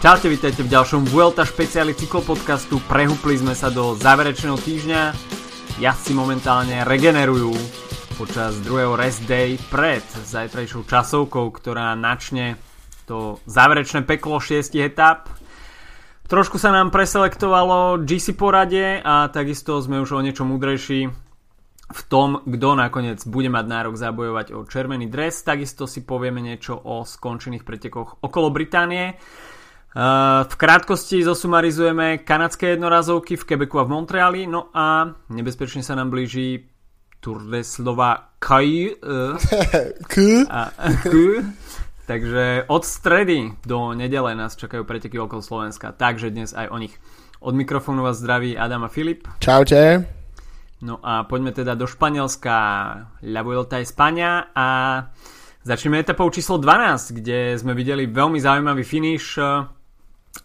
Čaute, vítajte v ďalšom Vuelta špeciáli cyklopodcastu. Prehúpli sme sa do záverečného týždňa. Jazdci momentálne regenerujú počas druhého rest day pred zajtrajšou časovkou, ktorá načne to záverečné peklo 6 etap. Trošku sa nám preselektovalo GC porade a takisto sme už o niečo múdrejší v tom, kto nakoniec bude mať nárok zabojovať o červený dres. Takisto si povieme niečo o skončených pretekoch okolo Británie. V krátkosti zosumarizujeme kanadské jednorazovky v Quebecu a v Montreali, no a nebezpečne sa nám blíži Tour de Slova Kaj. Uh, Takže od stredy do nedele nás čakajú preteky okolo Slovenska, takže dnes aj o nich. Od mikrofónu vás zdraví Adam a Filip. Čaute. No a poďme teda do Španielska. La Vuelta España a začneme etapou číslo 12, kde sme videli veľmi zaujímavý finish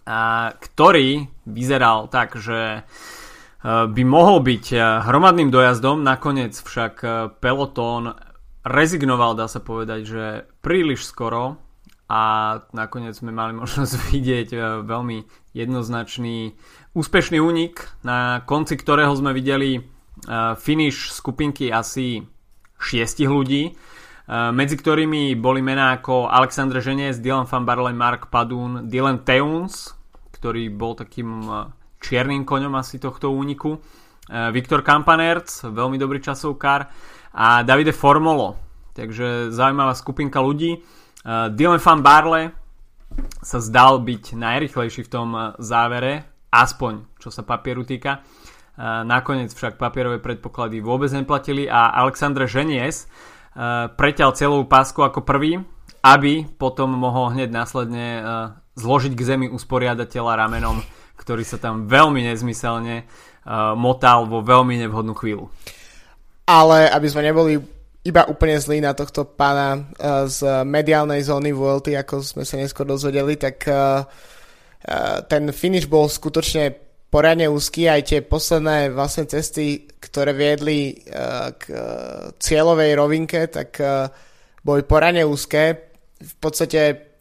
a ktorý vyzeral tak, že e, by mohol byť e, hromadným dojazdom, nakoniec však e, pelotón rezignoval, dá sa povedať, že príliš skoro a nakoniec sme mali možnosť vidieť veľmi jednoznačný úspešný únik, na konci ktorého sme videli finish skupinky asi šiestich ľudí, medzi ktorými boli mená ako Alexandre Ženes, Dylan Van Barley, Mark Padun, Dylan Teuns, ktorý bol takým eh, čiernym koňom asi tohto úniku, eh, Viktor Kampanerc, veľmi dobrý časovkár a Davide Formolo. Takže zaujímavá skupinka ľudí. Dylan Van Barle sa zdal byť najrychlejší v tom závere, aspoň čo sa papieru týka. Nakoniec však papierové predpoklady vôbec neplatili a Alexandre Ženies Eh, preťal celú pásku ako prvý, aby potom mohol hneď následne eh, zložiť k zemi usporiadateľa ramenom, ktorý sa tam veľmi nezmyselne eh, motal vo veľmi nevhodnú chvíľu. Ale aby sme neboli iba úplne zlí na tohto pána z mediálnej zóny VLT, ako sme sa neskôr dozvedeli, tak ten finish bol skutočne poriadne úzky, aj tie posledné vlastne cesty, ktoré viedli uh, k uh, cieľovej rovinke, tak uh, boli poriadne úzke. V podstate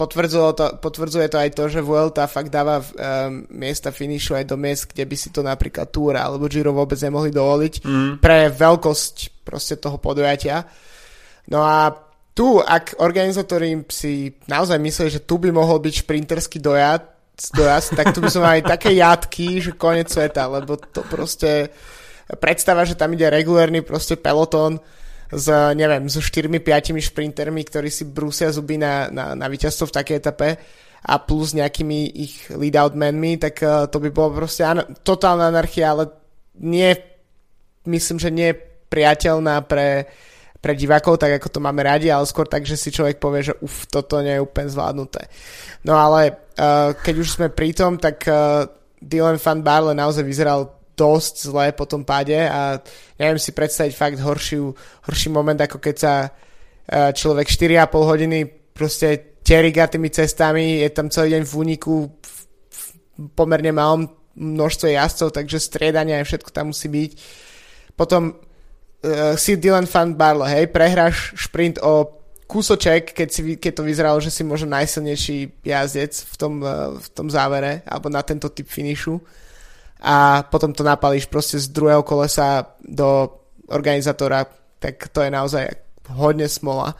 potvrdzuje to, potvrdzuje to aj to, že Vuelta fakt dáva um, miesta finishu aj do miest, kde by si to napríklad Tour alebo Giro vôbec nemohli dovoliť mm. pre veľkosť proste toho podujatia. No a tu, ak organizátori si naozaj mysleli, že tu by mohol byť šprinterský dojazd, dojazd, tak tu by som aj také jatky, že konec sveta, lebo to proste predstava, že tam ide regulárny proste peloton s, neviem, so 4-5 šprintermi, ktorí si brúsia zuby na, na, na víťazstvo v takej etape a plus nejakými ich lead-out menmi, tak uh, to by bolo proste an- totálna anarchia, ale nie, myslím, že nie priateľná pre, pre divákov, tak ako to máme radi, ale skôr tak, že si človek povie, že uf, toto nie je úplne zvládnuté. No ale keď už sme pri tom, tak uh, Dylan Van Barle naozaj vyzeral dosť zle po tom páde a neviem si predstaviť fakt horšiu, horší moment, ako keď sa uh, človek 4,5 hodiny proste teriga tými cestami, je tam celý deň v úniku v, v pomerne malom množstve jazdcov, takže striedania a všetko tam musí byť. Potom uh, si Dylan Van Barle, hej, prehráš šprint o kúsoček, keď, si, keď to vyzeralo, že si možno najsilnejší jazdec v tom, uh, v tom závere, alebo na tento typ finishu a potom to napalíš proste z druhého kolesa do organizátora, tak to je naozaj hodne smola.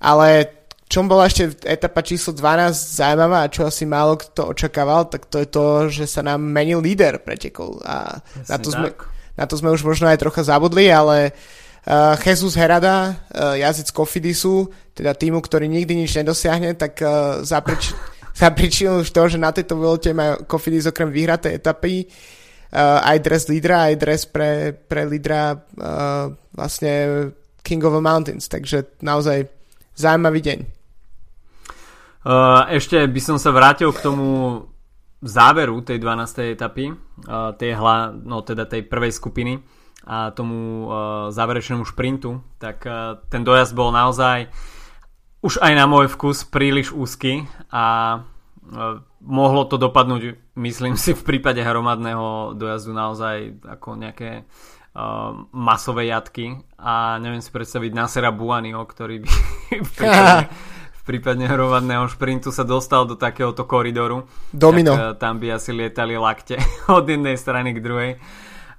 Ale čom bola ešte etapa číslo 12 zaujímavá a čo asi málo kto očakával, tak to je to, že sa nám menil líder pretekov a na to, sme, na to sme už možno aj trocha zabudli, ale uh, Jesus Herada, uh, jazdec Kofidisu, teda týmu, ktorý nikdy nič nedosiahne, tak uh, zaprič, zapričil už to, že na tejto volte má Kofidis okrem vyhratej etapy uh, aj dres lídra, aj dres pre, pre lídra uh, vlastne King of the Mountains, takže naozaj zaujímavý deň. Uh, ešte by som sa vrátil k tomu záveru tej 12. etapy, uh, tej, hla, no teda tej prvej skupiny a tomu uh, záverečnému šprintu, tak uh, ten dojazd bol naozaj už aj na môj vkus príliš úzky a uh, mohlo to dopadnúť, myslím si, v prípade hromadného dojazdu naozaj ako nejaké masové jatky a neviem si predstaviť Nasera Buaniho, ktorý by v prípade, v prípadne hromadného šprintu sa dostal do takéhoto koridoru. Domino. Tak, tam by asi lietali lakte od jednej strany k druhej.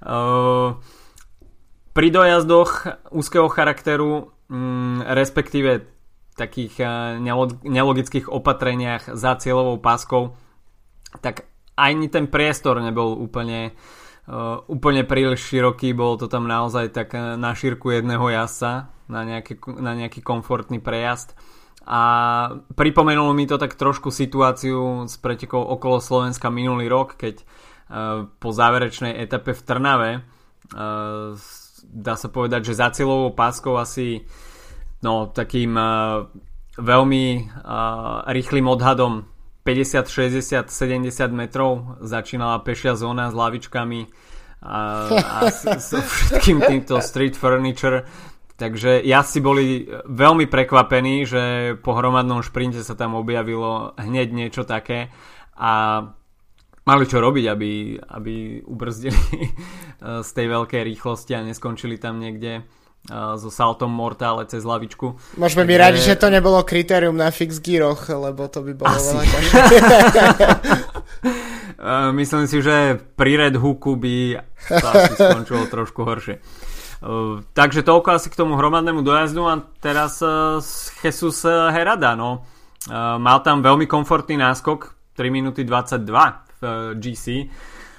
Uh, pri dojazdoch úzkeho charakteru, um, respektíve takých uh, nelogických opatreniach za cieľovou páskou, tak ani ten priestor nebol úplne uh, úplne príliš široký, bolo to tam naozaj tak na šírku jedného jazdca na nejaký, na nejaký komfortný prejazd. A pripomenulo mi to tak trošku situáciu s pretekou okolo Slovenska minulý rok, keď po záverečnej etape v Trnave dá sa povedať, že za cieľovou páskou asi no, takým uh, veľmi uh, rýchlým odhadom 50, 60, 70 metrov začínala pešia zóna s lavičkami a, a so všetkým týmto street furniture. Takže si boli veľmi prekvapení, že po hromadnom šprinte sa tam objavilo hneď niečo také a mali čo robiť, aby, aby ubrzdili z tej veľkej rýchlosti a neskončili tam niekde so saltom mortále cez lavičku. Môžeme byť radi, že to nebolo kritérium na fix gyroch, lebo to by bolo Asi. veľa Myslím si, že pri Red Hooku by to asi skončilo trošku horšie. Takže toľko asi k tomu hromadnému dojazdu a teraz Jesus Herada, no. Mal tam veľmi komfortný náskok, 3 minúty 22 v GC.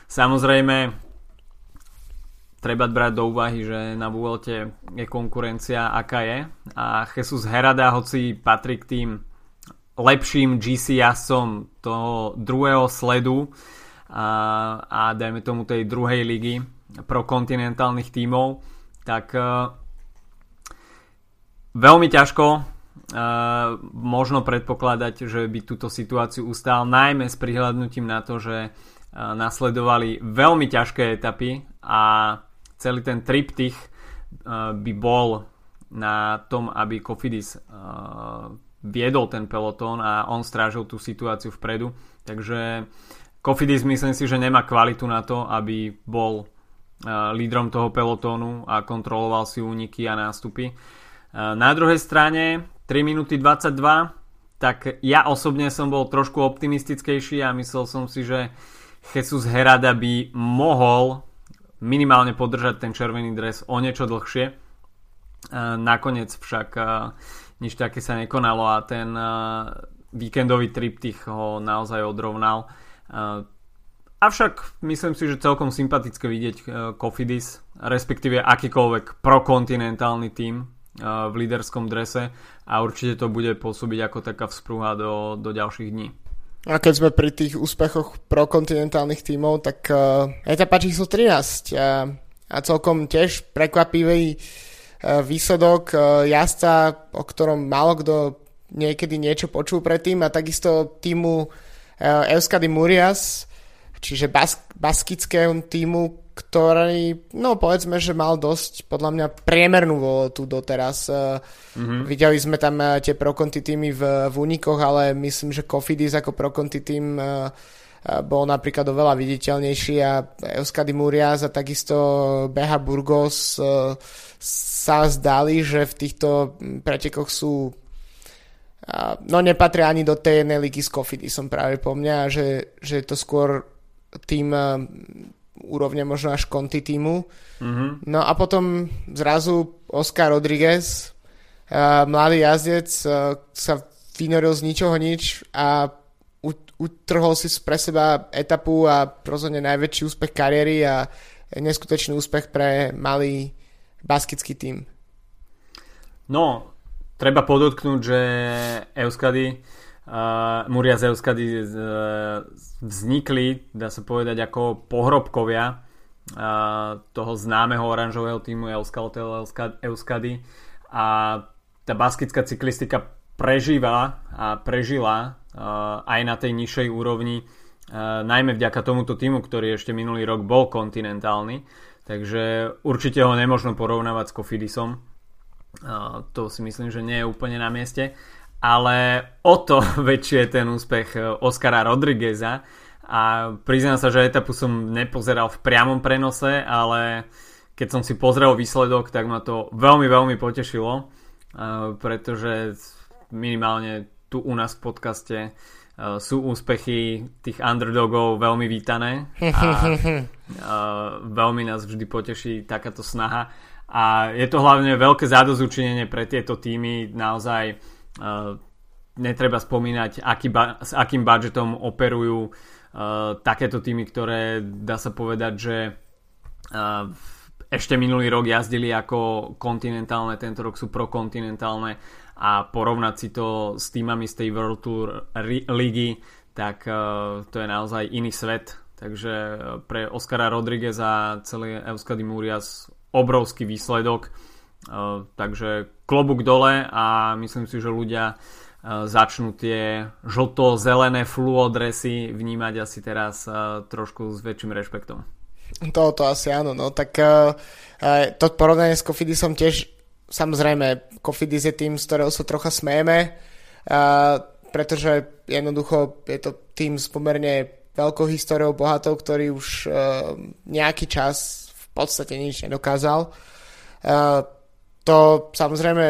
Samozrejme, treba brať do úvahy, že na Vuelte je konkurencia aká je a Jesus Herada, hoci patrí k tým lepším GC jasom toho druhého sledu a, a dajme tomu tej druhej ligy pro kontinentálnych tímov, tak uh, veľmi ťažko možno predpokladať, že by túto situáciu ustál, najmä s prihľadnutím na to, že nasledovali veľmi ťažké etapy a celý ten triptych by bol na tom, aby Kofidis viedol ten pelotón a on strážil tú situáciu vpredu. Takže Kofidis myslím si, že nemá kvalitu na to, aby bol lídrom toho pelotónu a kontroloval si úniky a nástupy. Na druhej strane 3 minúty 22 tak ja osobne som bol trošku optimistickejší a myslel som si, že Jesus Herada by mohol minimálne podržať ten červený dres o niečo dlhšie. Nakoniec však nič také sa nekonalo a ten víkendový triptych ho naozaj odrovnal. Avšak myslím si, že celkom sympatické vidieť Kofidis, respektíve akýkoľvek prokontinentálny uh, v líderskom drese a určite to bude pôsobiť ako taká vzprúha do, do ďalších dní. A keď sme pri tých úspechoch prokontinentálnych tímov, tak uh, etapa číslo 13 uh, a celkom tiež prekvapivý uh, výsledok uh, jazdca, o ktorom málo kto niekedy niečo počul predtým a takisto týmu uh, Euskady Murias, čiže bas- baskického týmu, ktorý, no povedzme, že mal dosť podľa mňa priemernú tu doteraz. Mm-hmm. Videli sme tam eh, tie prokonty týmy v, v únikoch, ale myslím, že Kofidis ako prokonty tým uh, bol napríklad oveľa viditeľnejší a Euskady Murias a takisto Beha Burgos sa zdali, že v týchto hm, pretekoch sú no nepatria ani do tej jednej ligy s Kofidisom práve po mňa, že, že je to skôr tým eh, úrovne možno až konty týmu. Mm-hmm. No a potom zrazu Oscar Rodriguez, uh, mladý jazdec, uh, sa vynoril z ničoho nič a utrhol si pre seba etapu a rozhodne najväčší úspech kariéry a neskutočný úspech pre malý baskický tým. No, treba podotknúť, že Euskady uh, Muria Zeuskady uh, vznikli, dá sa povedať, ako pohrobkovia uh, toho známeho oranžového týmu Euskaltel Euskady a tá baskická cyklistika prežíva a prežila uh, aj na tej nižšej úrovni uh, najmä vďaka tomuto týmu, ktorý ešte minulý rok bol kontinentálny. Takže určite ho nemôžno porovnávať s Kofidisom. Uh, to si myslím, že nie je úplne na mieste ale o to väčšie je ten úspech eh, Oscara Rodrigueza a priznám sa, že etapu som nepozeral v priamom prenose, ale keď som si pozrel výsledok, tak ma to veľmi, veľmi potešilo, eh, pretože minimálne tu u nás v podcaste uh, sú úspechy tých underdogov veľmi vítané. A veľmi nás vždy poteší takáto snaha. A je to hlavne veľké zádozučinenie pre tieto týmy. Naozaj netreba spomínať aký ba- s akým budžetom operujú uh, takéto týmy, ktoré dá sa povedať, že uh, ešte minulý rok jazdili ako kontinentálne, tento rok sú prokontinentálne a porovnať si to s týmami z tej World Tour ligy, tak uh, to je naozaj iný svet. Takže pre Oscara Rodriguez a celý Euskadi Murias obrovský výsledok. Uh, takže klobúk dole a myslím si, že ľudia začnú tie žlto-zelené fluodresy vnímať asi teraz trošku s väčším rešpektom. To, to asi áno, no tak uh, to porovnanie s Kofidisom tiež samozrejme Kofidis je tým, z ktorého sa trocha smejeme, uh, pretože jednoducho je to tým s pomerne veľkou históriou bohatou, ktorý už uh, nejaký čas v podstate nič nedokázal. To samozrejme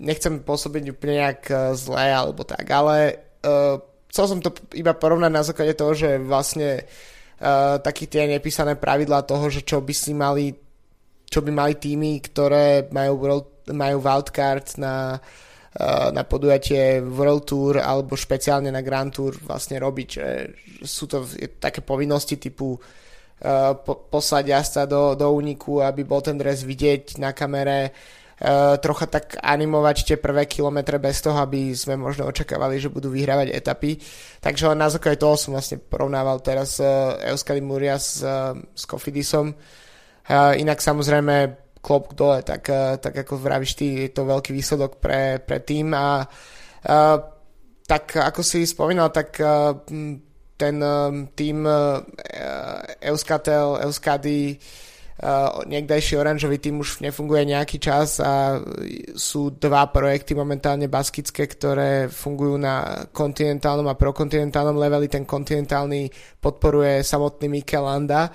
nechcem pôsobiť úplne nejak zle alebo tak, ale uh, chcel som to iba porovnať na základe toho, že vlastne uh, uh, také tie nepísané pravidlá toho, že čo by si mali čo by mali týmy, ktoré majú, majú wildcard na, na podujatie World Tour alebo špeciálne na Grand Tour vlastne robiť. Že sú to také povinnosti typu uh, po, poslať jazda do, do úniku, aby bol ten dres vidieť na kamere, trocha tak animovať tie prvé kilometre bez toho, aby sme možno očakávali, že budú vyhrávať etapy. Takže len na základe toho som vlastne porovnával teraz uh, Euskadi Muria s, uh, s Kofidisom. Inak samozrejme klop dole, tak, tak ako vravíš ty, je to veľký výsledok pre, pre tým a tak ako si spomínal, tak ten tým Euskatel, Euskady niekdajší oranžový tým už nefunguje nejaký čas a sú dva projekty momentálne baskické, ktoré fungujú na kontinentálnom a prokontinentálnom leveli. Ten kontinentálny podporuje samotný Mikel Landa,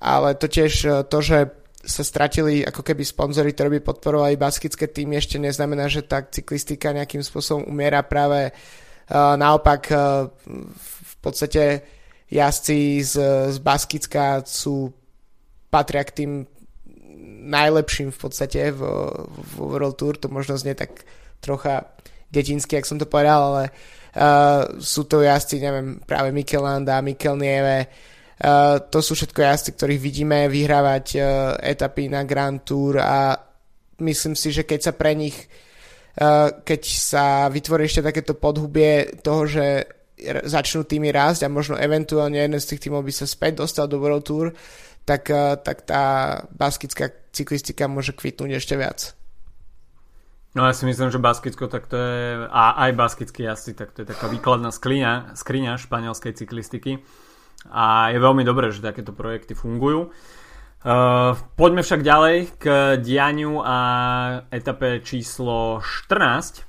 ale to tiež uh, to, že sa stratili ako keby sponzory, ktorí by podporovali baskické týmy, ešte neznamená, že tá cyklistika nejakým spôsobom umiera práve uh, naopak v podstate jazdci z, z Baskicka sú patria k tým najlepším v podstate v, v World Tour, to možno znie tak trocha detinsky, ak som to povedal, ale uh, sú to jazdci, neviem, práve Mikel Landa, Mikel Nieve, uh, to sú všetko jazdci, ktorých vidíme vyhrávať uh, etapy na Grand Tour a myslím si, že keď sa pre nich uh, keď sa vytvorí ešte takéto podhubie toho, že začnú týmy rásť a možno eventuálne jeden z tých týmov by sa späť dostal do World Tour, tak, eh, tak tá baskická cyklistika môže kvitnúť ešte viac. No ja si myslím, že Baskicko tak to je, a aj baskický jazdci, tak to je taká výkladná skriňa, skriňa španielskej cyklistiky a je veľmi dobré, že takéto projekty fungujú. Uh, poďme však ďalej k dianiu a etape číslo 14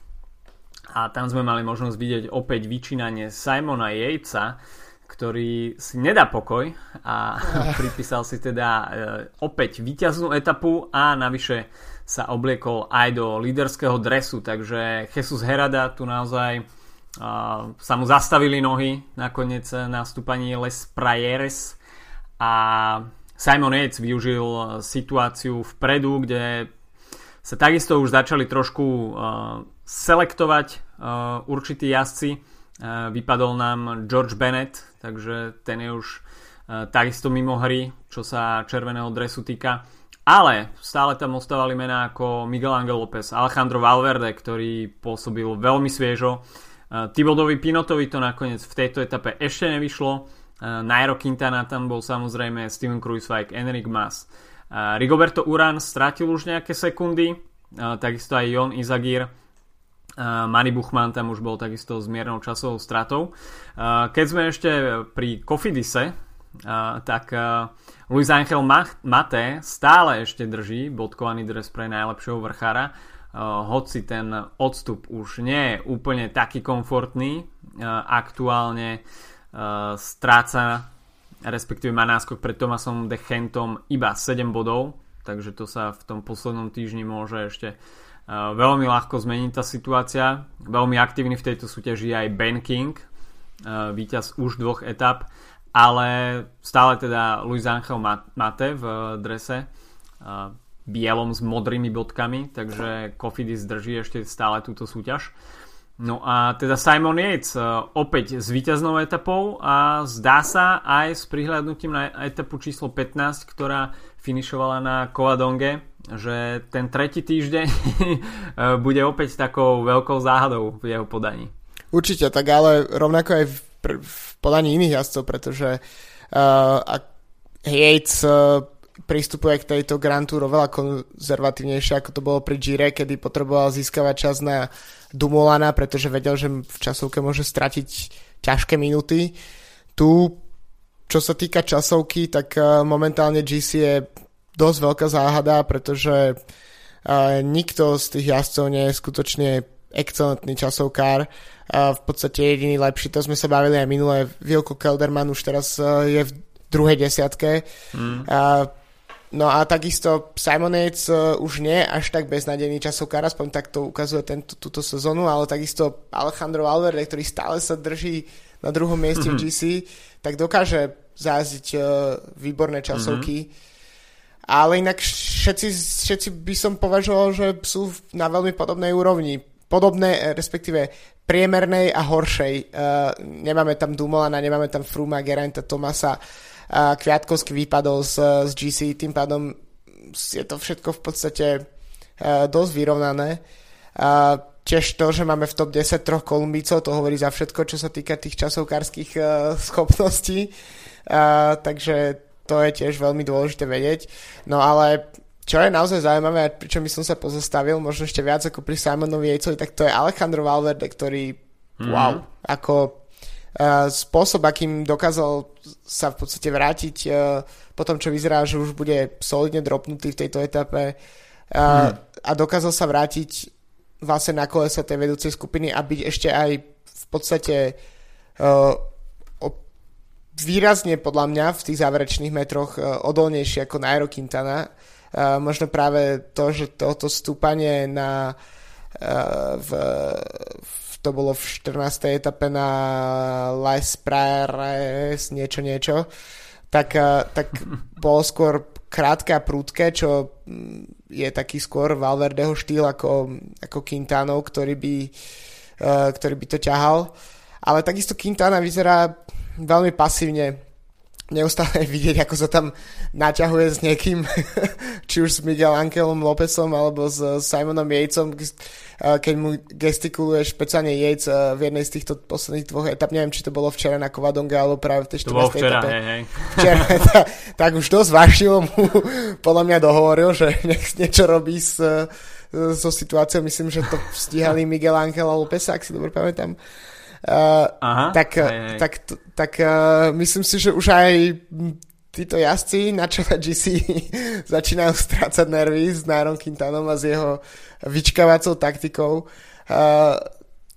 a tam sme mali možnosť vidieť opäť vyčínanie Simona Jejca, ktorý si nedá pokoj a pripísal si teda e, opäť víťaznú etapu a navyše sa obliekol aj do líderského dresu, takže Jesus Herada tu naozaj uh, sa mu zastavili nohy nakoniec na stúpaní Les Prayeres a Simon Yates využil situáciu vpredu, kde sa takisto už začali trošku uh, selektovať určití jazdci. Vypadol nám George Bennett, takže ten je už uh, takisto mimo hry, čo sa červeného dresu týka. Ale stále tam ostávali mená ako Miguel Angel López, Alejandro Valverde, ktorý pôsobil veľmi sviežo. Uh, Tibodovi Pinotovi to nakoniec v tejto etape ešte nevyšlo. Uh, Nairo Quintana tam bol samozrejme Steven Kruiswijk, Enric Mas. Rigoberto Uran strátil už nejaké sekundy, takisto aj Jon Izagir Manny Buchmann tam už bol takisto s miernou časovou stratou. Keď sme ešte pri Kofidise, tak Luis Angel Mate stále ešte drží bodkovaný dres pre najlepšieho vrchára, hoci ten odstup už nie je úplne taký komfortný. Aktuálne stráca, respektíve má náskok pred Tomasom de Chentom iba 7 bodov, takže to sa v tom poslednom týždni môže ešte veľmi ľahko zmení tá situácia. Veľmi aktívny v tejto súťaži je aj Ben King, víťaz už dvoch etap, ale stále teda Luis Angel Mate v drese bielom s modrými bodkami, takže Kofidis drží ešte stále túto súťaž. No a teda Simon Yates opäť s víťaznou etapou a zdá sa aj s prihľadnutím na etapu číslo 15, ktorá finišovala na Kovadonge, že ten tretí týždeň bude opäť takou veľkou záhadou v jeho podaní. Určite, tak ale rovnako aj v, v podaní iných jazdcov, pretože uh, ak Yates uh, pristupuje k tejto Grand Tour oveľa konzervatívnejšie, ako to bolo pri Gire, kedy potreboval získavať čas na Dumolana, pretože vedel, že v časovke môže stratiť ťažké minuty. Tu, čo sa týka časovky, tak uh, momentálne GC je dosť veľká záhada, pretože uh, nikto z tých jazdcov nie je skutočne excelentný časovkár. Uh, v podstate jediný lepší, to sme sa bavili aj minulé, Vilko Kelderman už teraz je v druhej desiatke. Mm. No a takisto Simon Yates uh, už nie až tak beznadený časovkár, aspoň tak to ukazuje tento, túto sezónu, ale takisto Alejandro Valverde, ktorý stále sa drží na druhom mieste mm-hmm. v GC, tak dokáže zázdiť uh, výborné časovky. Mm-hmm ale inak všetci, všetci by som považoval, že sú na veľmi podobnej úrovni. Podobné, eh, respektíve priemernej a horšej. Uh, nemáme tam Dumolana, nemáme tam Fruma, Geranta, Tomasa. Uh, Kviatkovský výpadol z, z GC, tým pádom je to všetko v podstate uh, dosť vyrovnané. Uh, tiež to, že máme v top 10 troch Kolumbícov, to hovorí za všetko, čo sa týka tých časovkárskych uh, schopností. Uh, takže to je tiež veľmi dôležité vedieť. No ale čo je naozaj zaujímavé a pričom by som sa pozastavil, možno ešte viac ako pri Simonovi Jejcovi, tak to je Alejandro Valverde, ktorý, mm. wow, ako spôsob, akým dokázal sa v podstate vrátiť uh, po tom, čo vyzerá, že už bude solidne dropnutý v tejto etape uh, mm. a dokázal sa vrátiť vlastne na kolesa tej vedúcej skupiny a byť ešte aj v podstate uh, výrazne podľa mňa v tých záverečných metroch e, odolnejší ako Nairo Quintana. Uh, možno práve to, že toto stúpanie na uh, v, v, to bolo v 14. etape na Les Praires niečo niečo, tak, uh, tak bolo skôr krátke a prúdke, čo mm, je taký skôr Valverdeho štýl ako, ako Quintanov, ktorý by, uh, ktorý by to ťahal. Ale takisto Quintana vyzerá veľmi pasívne neustále vidieť, ako sa tam naťahuje s niekým, či už s Miguel Ankelom Lópezom alebo s Simonom Yatesom, keď mu gestikuluje špeciálne Yates v jednej z týchto posledných dvoch etap. Neviem, či to bolo včera na Kovadonga alebo práve v tej 14. včera, etape. Hej, hej. Včera, tak, tak už dosť vášilo mu podľa mňa dohovoril, že nech niečo robí s, so situáciou. Myslím, že to stíhali Miguel Angel a López, ak si dobre pamätám. Uh, Aha, tak, hej, hej. tak, tak uh, myslím si, že už aj títo jazdci na čele GC začínajú strácať nervy s Nárom Quintanom a s jeho vyčkávacou taktikou. Uh,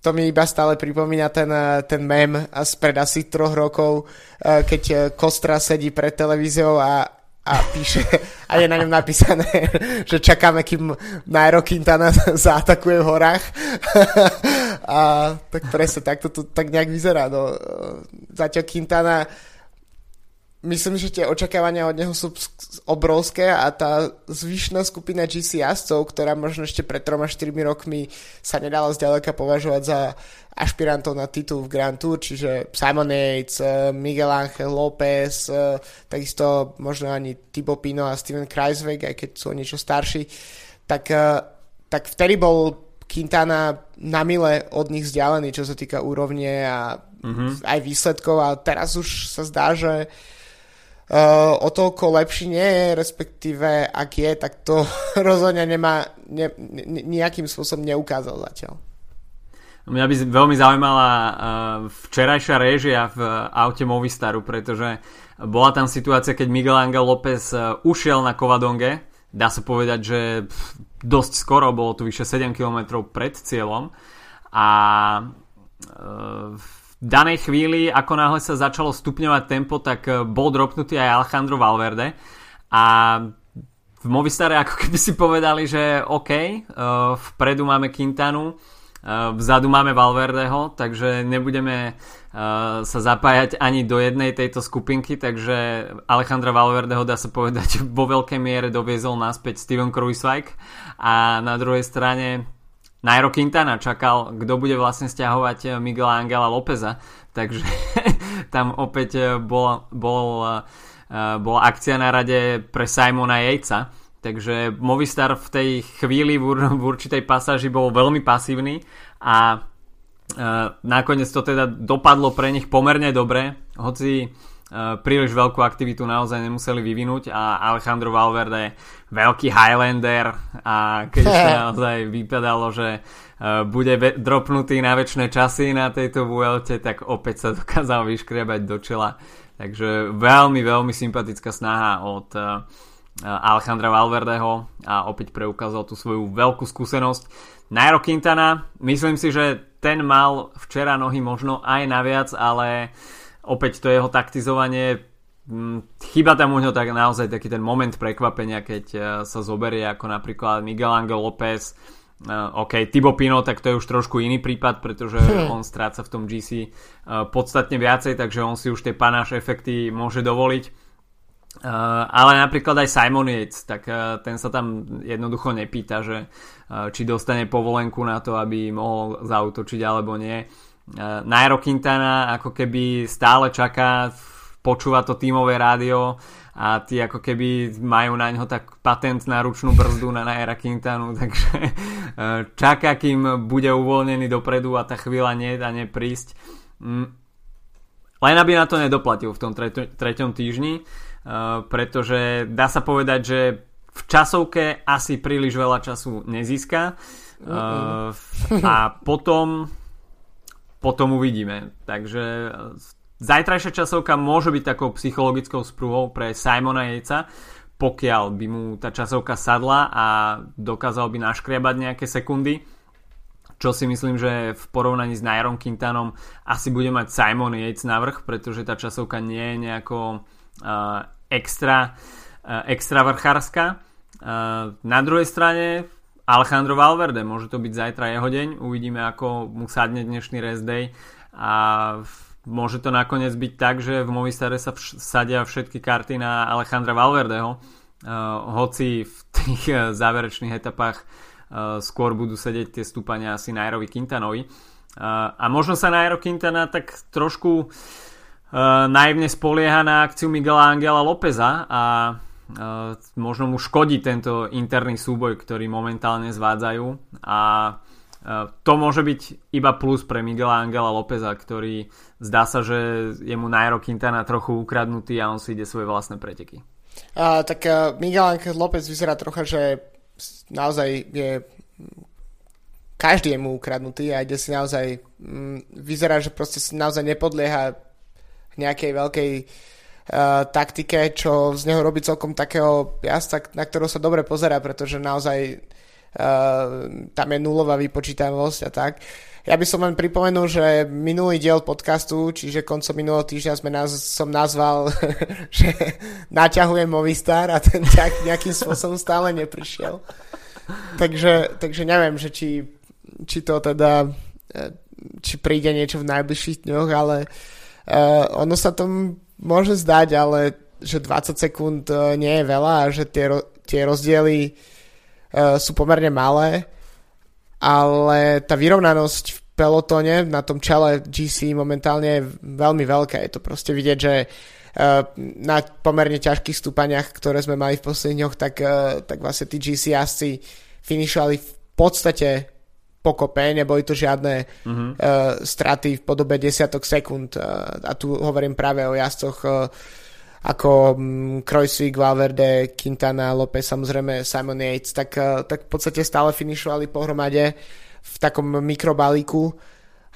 to mi iba stále pripomína ten, ten mem spred asi troch rokov, uh, keď Kostra sedí pred televíziou a a píše, a je na ňom napísané, že čakáme, kým Nairo Quintana zaatakuje v horách. A tak presne, tak to tu tak nejak vyzerá. No. Zatiaľ Quintana myslím, že tie očakávania od neho sú obrovské a tá zvyšná skupina GC jazdcov, ktorá možno ešte pred 3-4 rokmi sa nedala zďaleka považovať za ašpirantov na titul v Grand Tour, čiže Simon Yates, eh, Miguel Ángel López, eh, takisto možno ani Thibaut Pino a Steven Kreisweg, aj keď sú niečo starší, tak, eh, tak vtedy bol Quintana na mile od nich vzdialený, čo sa týka úrovne a mm-hmm. aj výsledkov a teraz už sa zdá, že uh, o toľko lepší nie je, respektíve ak je, tak to rozhodne nemá, ne, ne, nejakým spôsobom neukázal zatiaľ. Mňa by veľmi zaujímala uh, včerajšia réžia v aute Movistaru, pretože bola tam situácia, keď Miguel Angel López uh, ušiel na Kovadonge, dá sa povedať, že dosť skoro, bolo tu vyše 7 km pred cieľom a uh, danej chvíli, ako náhle sa začalo stupňovať tempo, tak eh, bol dropnutý aj Alejandro Valverde a v Movistare ako keby si povedali, že OK, uh, vpredu máme Quintanu, vzadu máme Valverdeho, takže nebudeme sa zapájať ani do jednej tejto skupinky, takže Alejandra Valverdeho dá sa povedať vo veľkej miere doviezol naspäť Steven Kruiswijk. A na druhej strane Nairo Quintana čakal, kto bude vlastne stiahovať Miguela Angela Lópeza, takže tam opäť bol, bol bola akcia na rade pre Simona Jejca, takže Movistar v tej chvíli v, určitej pasáži bol veľmi pasívny a nakoniec to teda dopadlo pre nich pomerne dobre, hoci uh, príliš veľkú aktivitu naozaj nemuseli vyvinúť a Alejandro Valverde veľký Highlander a keď ešte naozaj vypadalo, že uh, bude dropnutý na väčšie časy na tejto Vuelte, tak opäť sa dokázal vyškriebať do čela Takže veľmi, veľmi sympatická snaha od Alejandra Valverdeho a opäť preukázal tú svoju veľkú skúsenosť. Nairo Quintana, myslím si, že ten mal včera nohy možno aj naviac, ale opäť to jeho taktizovanie hm, Chyba tam u ňo tak naozaj taký ten moment prekvapenia, keď uh, sa zoberie ako napríklad Miguel Angel López, Uh, OK, Tibo Pino, tak to je už trošku iný prípad, pretože hm. on stráca v tom GC uh, podstatne viacej, takže on si už tie panáš efekty môže dovoliť. Uh, ale napríklad aj Simon Yates, tak uh, ten sa tam jednoducho nepýta, že uh, či dostane povolenku na to, aby mohol zautočiť alebo nie. Uh, Nairo Quintana ako keby stále čaká, počúva to tímové rádio, a tí ako keby majú na ňo tak patent na ručnú brzdu na Naira Quintanu, takže e, čaká, kým bude uvoľnený dopredu a tá chvíľa nie a neprísť. Mm. Len aby na to nedoplatil v tom treťom týždni, pretože dá sa povedať, že v časovke asi príliš veľa času nezíska e, a potom potom uvidíme. Takže Zajtrajšia časovka môže byť takou psychologickou sprúhou pre Simona Jejca, pokiaľ by mu tá časovka sadla a dokázal by naškriabať nejaké sekundy, čo si myslím, že v porovnaní s Nairom Quintanom asi bude mať Simon Yates navrh, pretože tá časovka nie je nejako uh, extra, uh, extra vrchárska. Uh, na druhej strane Alejandro Valverde, môže to byť zajtra jeho deň, uvidíme ako mu sadne dnešný rest day a môže to nakoniec byť tak, že v Movistare sa vš- sadia všetky karty na Alejandra Valverdeho, hoci v tých záverečných etapách skôr budú sedieť tie stúpania asi Nairovi Quintanovi. A možno sa Nairo Quintana tak trošku uh, naivne spolieha na akciu Miguela Angela Lópeza a uh, možno mu škodí tento interný súboj, ktorý momentálne zvádzajú a to môže byť iba plus pre Miguela Angela Lópeza, ktorý zdá sa, že je mu Nairo Quintana trochu ukradnutý a on si ide svoje vlastné preteky. Uh, tak uh, Miguel Angel López vyzerá trocha, že naozaj je každý je mu ukradnutý a ide si naozaj mm, vyzerá, že proste si naozaj nepodlieha nejakej veľkej uh, taktike, čo z neho robí celkom takého jazda, na ktorého sa dobre pozera, pretože naozaj Uh, tam je nulová vypočítavosť a tak. Ja by som len pripomenul, že minulý diel podcastu, čiže koncom minulého týždňa sme naz, som nazval, že naťahujem Movistar a ten ťah nejakým spôsobom stále neprišiel. Takže, takže neviem, že či, či to teda e, či príde niečo v najbližších dňoch, ale uh, ono sa tom môže zdať, ale že 20 sekúnd uh, nie je veľa a že tie, tie rozdiely uh, sú pomerne malé, ale tá vyrovnanosť v pelotone na tom čele GC momentálne je veľmi veľká. Je to proste vidieť, že uh, na pomerne ťažkých stúpaniach, ktoré sme mali v posledných dňoch, tak, uh, tak vlastne tí GC jazdci finišovali v podstate pokope, neboli to žiadne uh-huh. uh, straty v podobe desiatok sekúnd uh, a tu hovorím práve o jazdcoch uh, ako Krojsvík, mm, Valverde, Quintana, López, samozrejme Simon Yates, tak, eh, tak v podstate stále finišovali pohromade v takom mikrobalíku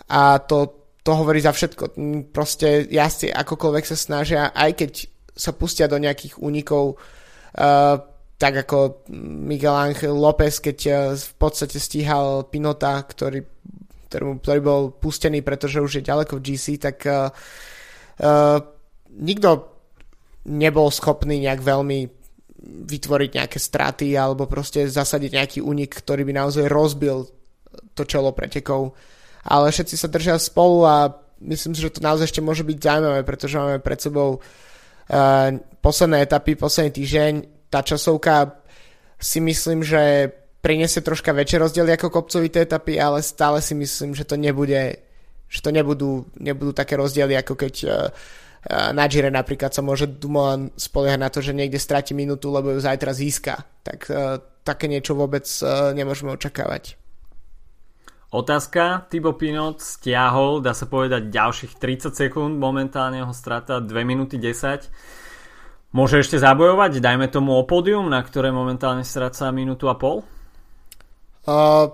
a to, to hovorí za všetko. Mm, proste jazdci akokoľvek sa snažia, aj keď sa pustia do nejakých únikov, uh, tak ako Miguel Ángel López, keď uh, v podstate stíhal Pinota, ktorý, ktorý, ktorý bol pustený, pretože už je ďaleko v GC, tak uh, nikto nebol schopný nejak veľmi vytvoriť nejaké straty alebo proste zasadiť nejaký únik, ktorý by naozaj rozbil to čelo pretekov. Ale všetci sa držia spolu a myslím si, že to naozaj ešte môže byť zaujímavé, pretože máme pred sebou uh, posledné etapy, posledný týždeň. Tá časovka si myslím, že priniesie troška väčšie rozdiely ako kopcovité etapy, ale stále si myslím, že to nebude že to nebudú, nebudú také rozdiely, ako keď uh, na Gire napríklad sa môže Dumoulin spoliehať na to, že niekde stratí minútu, lebo ju zajtra získa. Tak uh, také niečo vôbec nemôžeme očakávať. Otázka, Tibo Pinot stiahol, dá sa povedať, ďalších 30 sekúnd, momentálne ho strata 2 minúty 10. Môže ešte zabojovať, dajme tomu o pódium, na ktoré momentálne stráca minútu a pol? Uh,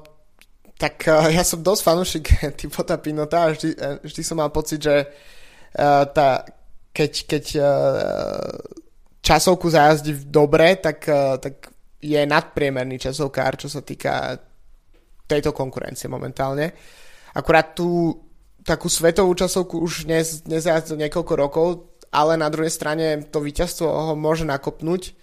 tak uh, ja som dosť fanúšik Tibota Pinota a vždy, vždy som mal pocit, že uh, tá keď, keď uh, časovku zajazdí dobre, tak, uh, tak je nadpriemerný časovkár, čo sa týka tejto konkurencie momentálne. Akurát tú takú svetovú časovku už dnes, nezajazdil niekoľko rokov, ale na druhej strane to víťazstvo ho môže nakopnúť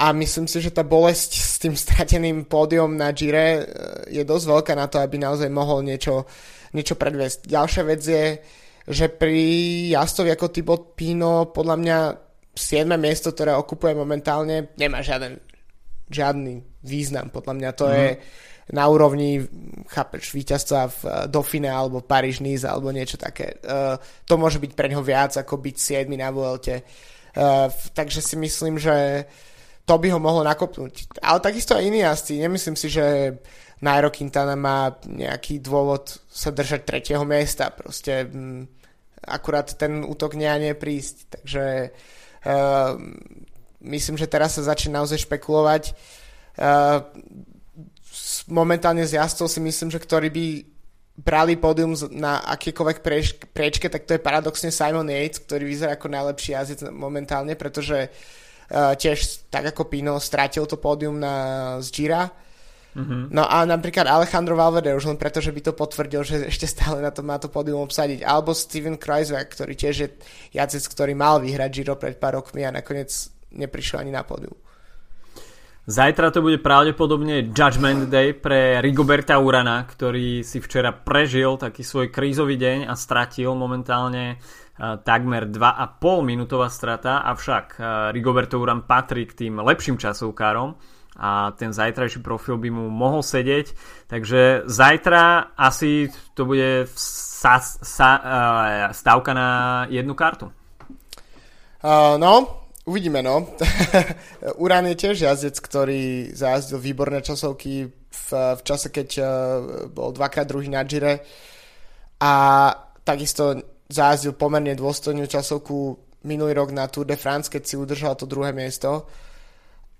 a myslím si, že tá bolesť s tým strateným pódium na Gire je dosť veľká na to, aby naozaj mohol niečo, niečo predviesť. Ďalšia vec je, že pri jazdovi ako Tibot Pino podľa mňa 7. miesto, ktoré okupuje momentálne, nemá žiaden, žiadny význam. Podľa mňa to mm. je na úrovni, chápeš, víťazstva v eh, Dauphine alebo Paríž Nice alebo niečo také. Uh, to môže byť pre neho viac ako byť 7. na Vuelte. Uh, takže si myslím, že to by ho mohlo nakopnúť. Ale takisto aj iní jazdci. Nemyslím si, že Nairo Quintana má nejaký dôvod sa držať tretieho miesta. Proste mm, akurát ten útok nie prísť. Takže uh, myslím, že teraz sa začne naozaj špekulovať. Uh, momentálne z jazdcov si myslím, že ktorí by brali pódium na akýkoľvek preč, priečke, tak to je paradoxne Simon Yates, ktorý vyzerá ako najlepší jazdec momentálne, pretože uh, tiež tak ako Pino strátil to pódium na z Gira Mm-hmm. No a napríklad Alejandro Valverde už len preto, že by to potvrdil, že ešte stále na to má to pódium obsadiť. Alebo Steven Kreisberg, ktorý tiež je jacec, ktorý mal vyhrať Giro pred pár rokmi a nakoniec neprišiel ani na pódium. Zajtra to bude pravdepodobne Judgment Day pre Rigoberta Urana, ktorý si včera prežil taký svoj krízový deň a stratil momentálne uh, takmer 2,5 minútová strata, avšak uh, Rigoberto Uran patrí k tým lepším časovkárom a ten zajtrajší profil by mu mohol sedieť. Takže zajtra asi to bude sa, sa, uh, stavka na jednu kartu. Uh, no, uvidíme no. Uran je tiež jazdec, ktorý zajazdil výborné časovky v, v čase, keď uh, bol dvakrát druhý na Gire a takisto zajazdil pomerne dôstojnú časovku minulý rok na Tour de France, keď si udržal to druhé miesto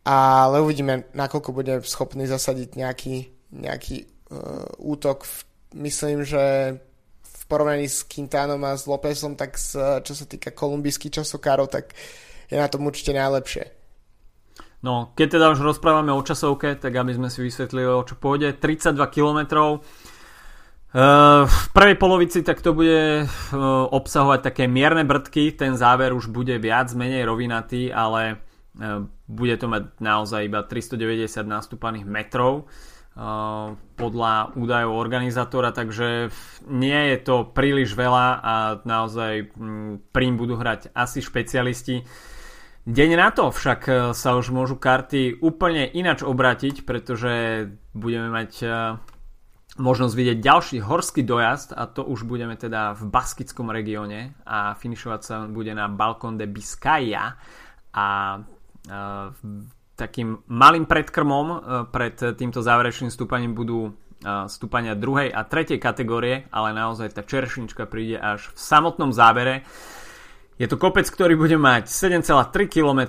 ale uvidíme, nakoľko bude schopný zasadiť nejaký, nejaký uh, útok. Myslím, že v porovnaní s Quintánom a s Lópezom, tak s, čo sa týka kolumbijských časokárov, tak je na tom určite najlepšie. No, keď teda už rozprávame o časovke, tak aby sme si vysvetlili, o čo pôjde. 32 km. Uh, v prvej polovici tak to bude uh, obsahovať také mierne brdky, ten záver už bude viac menej rovinatý, ale uh, bude to mať naozaj iba 390 nastúpaných metrov podľa údajov organizátora, takže nie je to príliš veľa a naozaj príň budú hrať asi špecialisti. Deň na to však uh, sa už môžu karty úplne inač obratiť, pretože budeme mať uh, možnosť vidieť ďalší horský dojazd a to už budeme teda v Baskickom regióne a finišovať sa bude na Balkon de Biscaya a takým malým predkrmom e, pred týmto záverečným stúpaním budú e, stúpania druhej a tretej kategórie, ale naozaj tá čeršnička príde až v samotnom závere. Je to kopec, ktorý bude mať 7,3 km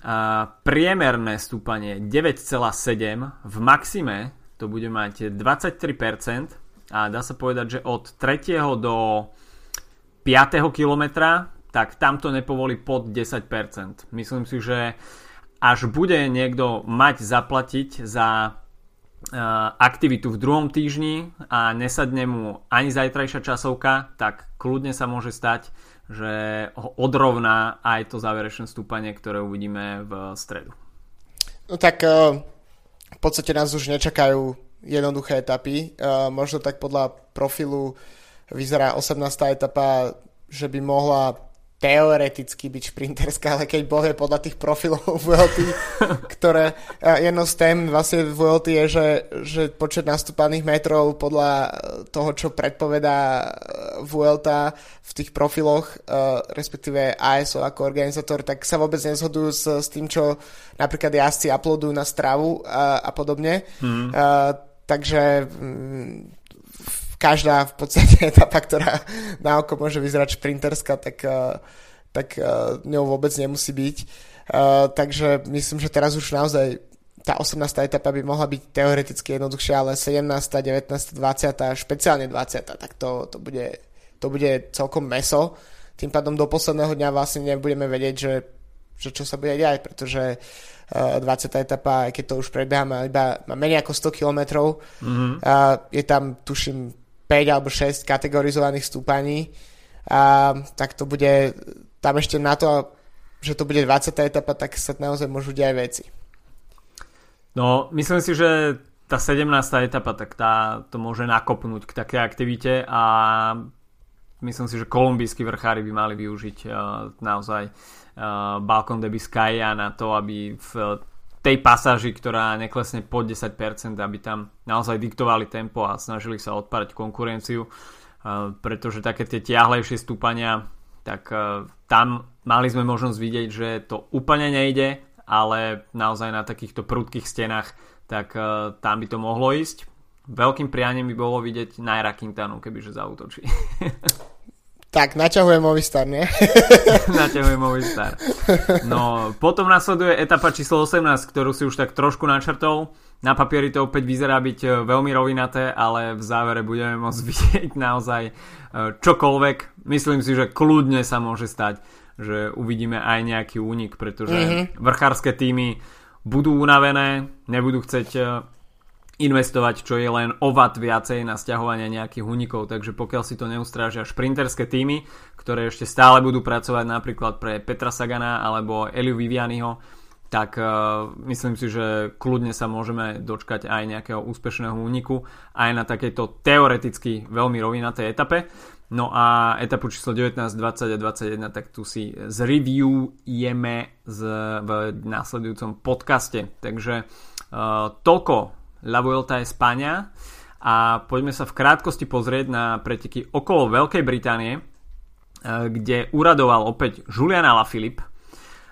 a priemerné stúpanie 9,7 v maxime to bude mať 23% a dá sa povedať, že od 3. do 5. kilometra tak tamto nepovolí pod 10%. Myslím si, že až bude niekto mať zaplatiť za uh, aktivitu v druhom týždni a nesadne mu ani zajtrajšia časovka, tak kľudne sa môže stať, že ho odrovná aj to záverečné stúpanie, ktoré uvidíme v stredu. No tak uh, v podstate nás už nečakajú jednoduché etapy. Uh, možno tak podľa profilu vyzerá 18. etapa, že by mohla teoreticky byť šprinterská, ale keď bohuje podľa tých profilov VLT, ktoré jedno z tém vlastne VLT je, že, že počet nastúpaných metrov podľa toho, čo predpovedá VLT v tých profiloch, respektíve ASO ako organizátor, tak sa vôbec nezhodujú s, s tým, čo napríklad jazdci uploadujú na stravu a, a podobne. Mm. Uh, takže každá v podstate etapa, ktorá na oko môže vyzerať šprinterská, tak, eh, tak uh, ňou vôbec nemusí byť. Uh, takže myslím, že teraz už naozaj tá 18. etapa by mohla byť teoreticky jednoduchšia, ale 17., 19., 20., špeciálne 20., tak to, to, bude, to bude celkom meso. Tým pádom do posledného dňa vlastne nebudeme vedieť, že, že čo sa bude diať, pretože uh, 20. etapa, keď to už prebeháme, iba má menej ako 100 km, mm-hmm. uh, je tam, tuším, 5 alebo 6 kategorizovaných stúpaní a tak to bude tam ešte na to, že to bude 20. etapa, tak sa naozaj môžu diať veci. No, myslím si, že tá 17. etapa, tak tá to môže nakopnúť k takej aktivite a myslím si, že kolumbijskí vrchári by mali využiť uh, naozaj uh, Balkon de Biscaya na to, aby v tej pasáži, ktorá neklesne pod 10%, aby tam naozaj diktovali tempo a snažili sa odparať konkurenciu, pretože také tie tiahlejšie stúpania, tak tam mali sme možnosť vidieť, že to úplne nejde, ale naozaj na takýchto prudkých stenách, tak tam by to mohlo ísť. Veľkým prianím by bolo vidieť Naira Quintanu, kebyže zautočí. Tak, naťahujem Movistar, nie? naťahujem Movistar. No, potom nasleduje etapa číslo 18, ktorú si už tak trošku načrtol. Na papieri to opäť vyzerá byť e, veľmi rovinaté, ale v závere budeme môcť vidieť naozaj e, čokoľvek. Myslím si, že kľudne sa môže stať, že uvidíme aj nejaký únik, pretože mm-hmm. vrchárske týmy budú unavené, nebudú chcieť e, investovať, čo je len o vat viacej na stiahovanie nejakých únikov, takže pokiaľ si to neustrážia šprinterské týmy, ktoré ešte stále budú pracovať napríklad pre Petra Sagana alebo Eliu Vivianiho, tak uh, myslím si, že kľudne sa môžeme dočkať aj nejakého úspešného úniku aj na takejto teoreticky veľmi rovinatej etape. No a etapu číslo 19, 20 a 21, tak tu si zreviewujeme z, v následujúcom podcaste. Takže uh, toľko La Vuelta España a poďme sa v krátkosti pozrieť na preteky okolo Veľkej Británie, eh, kde uradoval opäť Julian Alaphilippe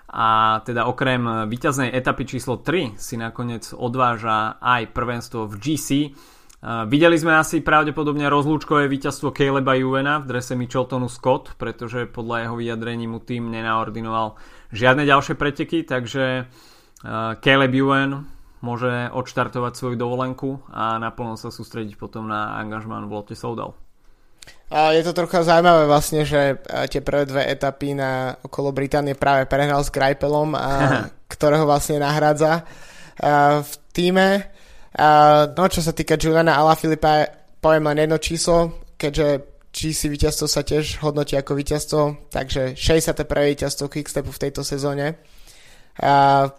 a teda okrem víťaznej etapy číslo 3 si nakoniec odváža aj prvenstvo v GC. Eh, videli sme asi pravdepodobne rozlúčkové víťazstvo Caleba Juvena v drese Micheltonu Scott, pretože podľa jeho vyjadrení mu tým nenaordinoval žiadne ďalšie preteky, takže uh, Caleb Juven môže odštartovať svoju dovolenku a naplno sa sústrediť potom na angažmán v Lotte Soudal. A je to trocha zaujímavé vlastne, že tie prvé dve etapy na okolo Británie práve prehral s Greipelom, a, ktorého vlastne nahrádza v týme. A, no čo sa týka Juliana Filipa, poviem len jedno číslo, keďže GC víťazstvo sa tiež hodnotí ako víťazstvo, takže 61. víťazstvo Quickstepu v tejto sezóne. A,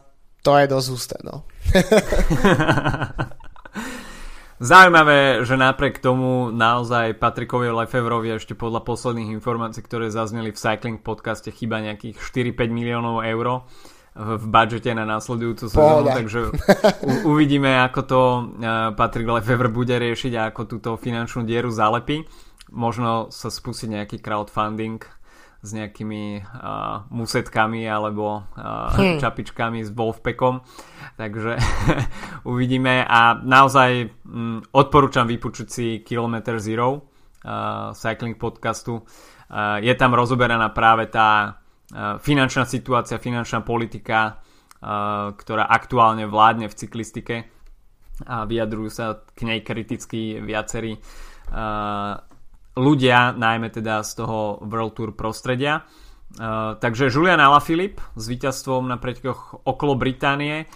to je dosť husté, no. Zaujímavé, že napriek tomu naozaj Patrikovi Lefevrovi ešte podľa posledných informácií, ktoré zazneli v Cycling podcaste, chyba nejakých 4-5 miliónov eur v budžete na následujúcu sezónu, takže u- uvidíme, ako to uh, Patrik Lefevre bude riešiť a ako túto finančnú dieru zalepí. Možno sa spustí nejaký crowdfunding s nejakými uh, musetkami alebo uh, hmm. čapičkami s Wolfpackom. Takže uvidíme a naozaj um, odporúčam vypočuť si Kilometer Zero uh, cycling podcastu. Uh, je tam rozoberaná práve tá uh, finančná situácia, finančná politika, uh, ktorá aktuálne vládne v cyklistike a vyjadrujú sa k nej kriticky viacerí uh, ľudia, najmä teda z toho World Tour prostredia. Uh, takže Julian Alaphilippe s víťazstvom na pretekoch okolo Británie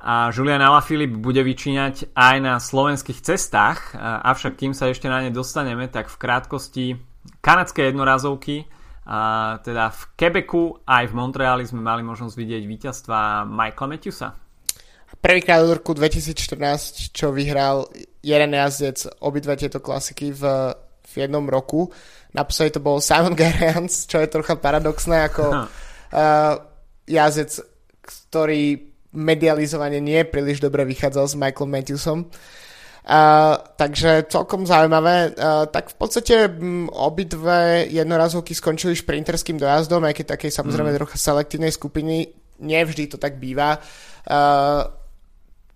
a Julian Alaphilippe bude vyčíňať aj na slovenských cestách, uh, avšak kým sa ešte na ne dostaneme, tak v krátkosti kanadské jednorazovky A teda v Quebecu aj v Montreali sme mali možnosť vidieť víťazstva Michaela Matthewsa. Prvýkrát od roku 2014, čo vyhral jeden jazdec obidva tieto klasiky v, v jednom roku. Naposledy to bol Simon Gerrans, čo je trocha paradoxné ako uh, jazdec, ktorý medializovanie nie príliš dobre vychádzal s Michaelom Matthewsom. Uh, takže celkom zaujímavé. Uh, tak v podstate m, obidve jednorazovky skončili šprinterským dojazdom, aj keď takej samozrejme mm. trocha selektívnej skupiny. Nevždy to tak býva. Uh,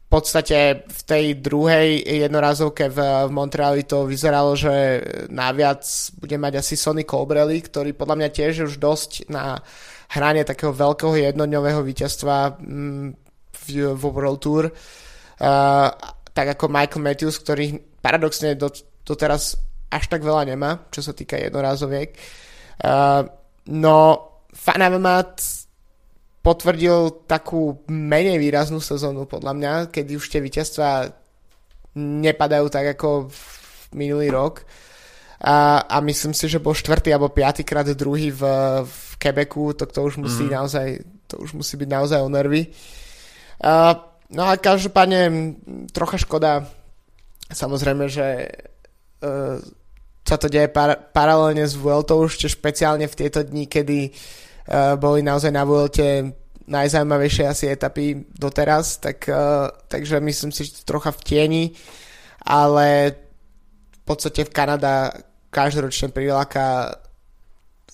podstate v tej druhej jednorazovke v, v Montreali to vyzeralo, že naviac bude mať asi Sonny Colbrelli, ktorý podľa mňa tiež už dosť na hranie takého veľkého jednodňového víťazstva m, v, v World Tour. Uh, tak ako Michael Matthews, ktorý paradoxne do, doteraz až tak veľa nemá, čo sa týka jednorázoviek. Uh, no, Fanavamat potvrdil takú menej výraznú sezónu podľa mňa, kedy už tie víťazstva nepadajú tak ako v minulý rok. A, a myslím si, že bol štvrtý alebo piatýkrát druhý v, v Quebecu, to, to už musí mm. naozaj to už musí byť naozaj o nervy. Uh, No a každopádne trocha škoda, samozrejme, že uh, sa to deje par- paralelne s Vueltou, ešte špeciálne v tieto dni, kedy uh, boli naozaj na Vuelte najzaujímavejšie asi etapy doteraz, tak, uh, takže myslím si, že trocha v tieni, ale v podstate v Kanada každoročne priláka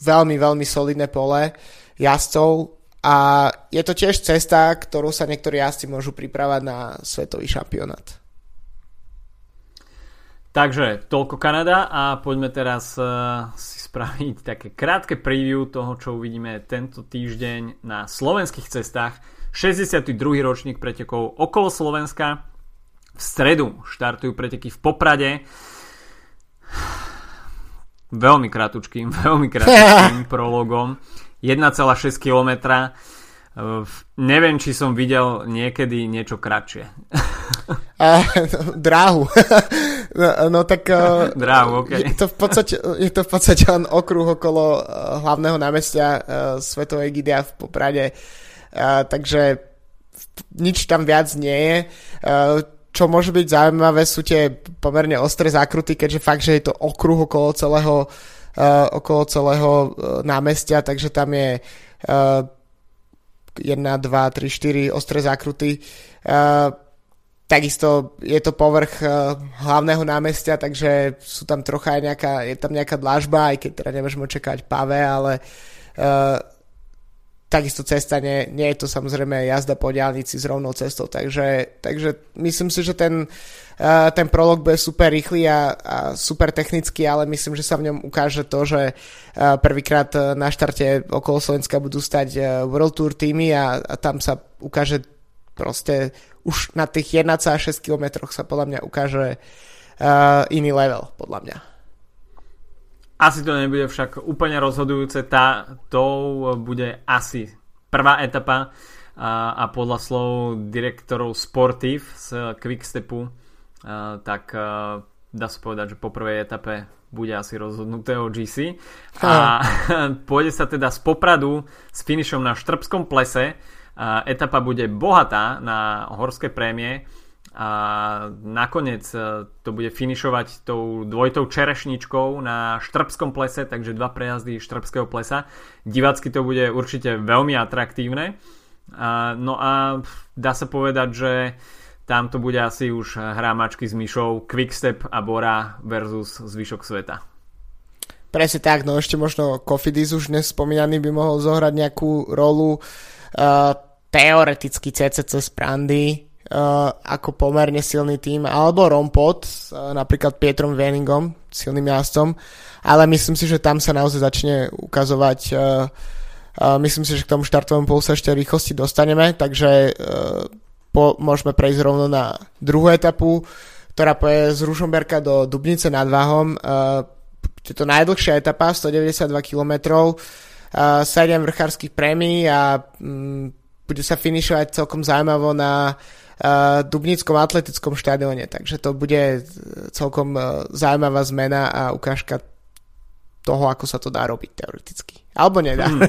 veľmi, veľmi solidné pole jazdcov a je to tiež cesta, ktorú sa niektorí jazdci môžu pripravať na svetový šampionát. Takže toľko Kanada a poďme teraz uh, si spraviť také krátke preview toho, čo uvidíme tento týždeň na slovenských cestách. 62. ročník pretekov okolo Slovenska. V stredu štartujú preteky v Poprade. Veľmi kratučkým, veľmi kratučkým prologom. 1,6 km. Neviem, či som videl niekedy niečo kratšie. Uh, dráhu. no, no tak... Uh, dráhu, okay. je, to v podstate, je to v podstate len okruh okolo uh, hlavného námestia uh, Svetovej Gidia v Poprade. Uh, takže nič tam viac nie je. Uh, čo môže byť zaujímavé sú tie pomerne ostré zákruty, keďže fakt, že je to okruh okolo celého uh, okolo celého uh, námestia, takže tam je uh, 1, 2, 3, 4 ostré zákruty. Uh, takisto je to povrch uh, hlavného námestia, takže sú tam trocha aj nejaká, je tam nejaká dlažba, aj keď teda nemôžeme očakávať pavé, ale uh, takisto cesta, nie, nie je to samozrejme jazda po diálnici s rovnou cestou, takže, takže myslím si, že ten, uh, ten prolog bude super rýchly a, a super technický, ale myslím, že sa v ňom ukáže to, že uh, prvýkrát na štarte okolo Slovenska budú stať uh, World Tour týmy a, a tam sa ukáže proste už na tých 1,6 km sa podľa mňa ukáže uh, iný level, podľa mňa. Asi to nebude však úplne rozhodujúce, tá, to bude asi prvá etapa a, a podľa slov direktorov Sportiv z Quickstepu a, tak a, dá sa povedať, že po prvej etape bude asi rozhodnuté o GC a pôjde sa teda z Popradu s finišom na Štrbskom plese. A etapa bude bohatá na horské prémie a nakoniec e, to bude finišovať tou dvojitou čerešničkou na Štrbskom plese, takže dva prejazdy Štrbského plesa. Divácky to bude určite veľmi atraktívne. No a dá sa povedať, že tam to bude asi už hra mačky s myšou Quickstep a Bora versus zvyšok sveta. Presne tak, no ešte možno Kofidis už dnes spomínaný by mohol zohrať nejakú rolu. Uh, teoreticky CCC z Prandy, uh, ako pomerne silný tým, alebo Rompot, uh, napríklad Pietrom Veningom, silným jazdcom, ale myslím si, že tam sa naozaj začne ukazovať uh, uh, myslím si, že k tomu štartovému polu sa ešte rýchlosti dostaneme, takže uh, po, môžeme prejsť rovno na druhú etapu, ktorá poje z Rušomberka do Dubnice nad Váhom. Uh, je to najdlhšia etapa, 192 km, uh, 7 vrchárskych prémií a um, bude sa finišovať celkom zaujímavo na Dubnickom atletickom štadióne, takže to bude e, celkom e, zaujímavá zmena a ukážka toho, ako sa to dá robiť teoreticky. Alebo nedá. Hmm.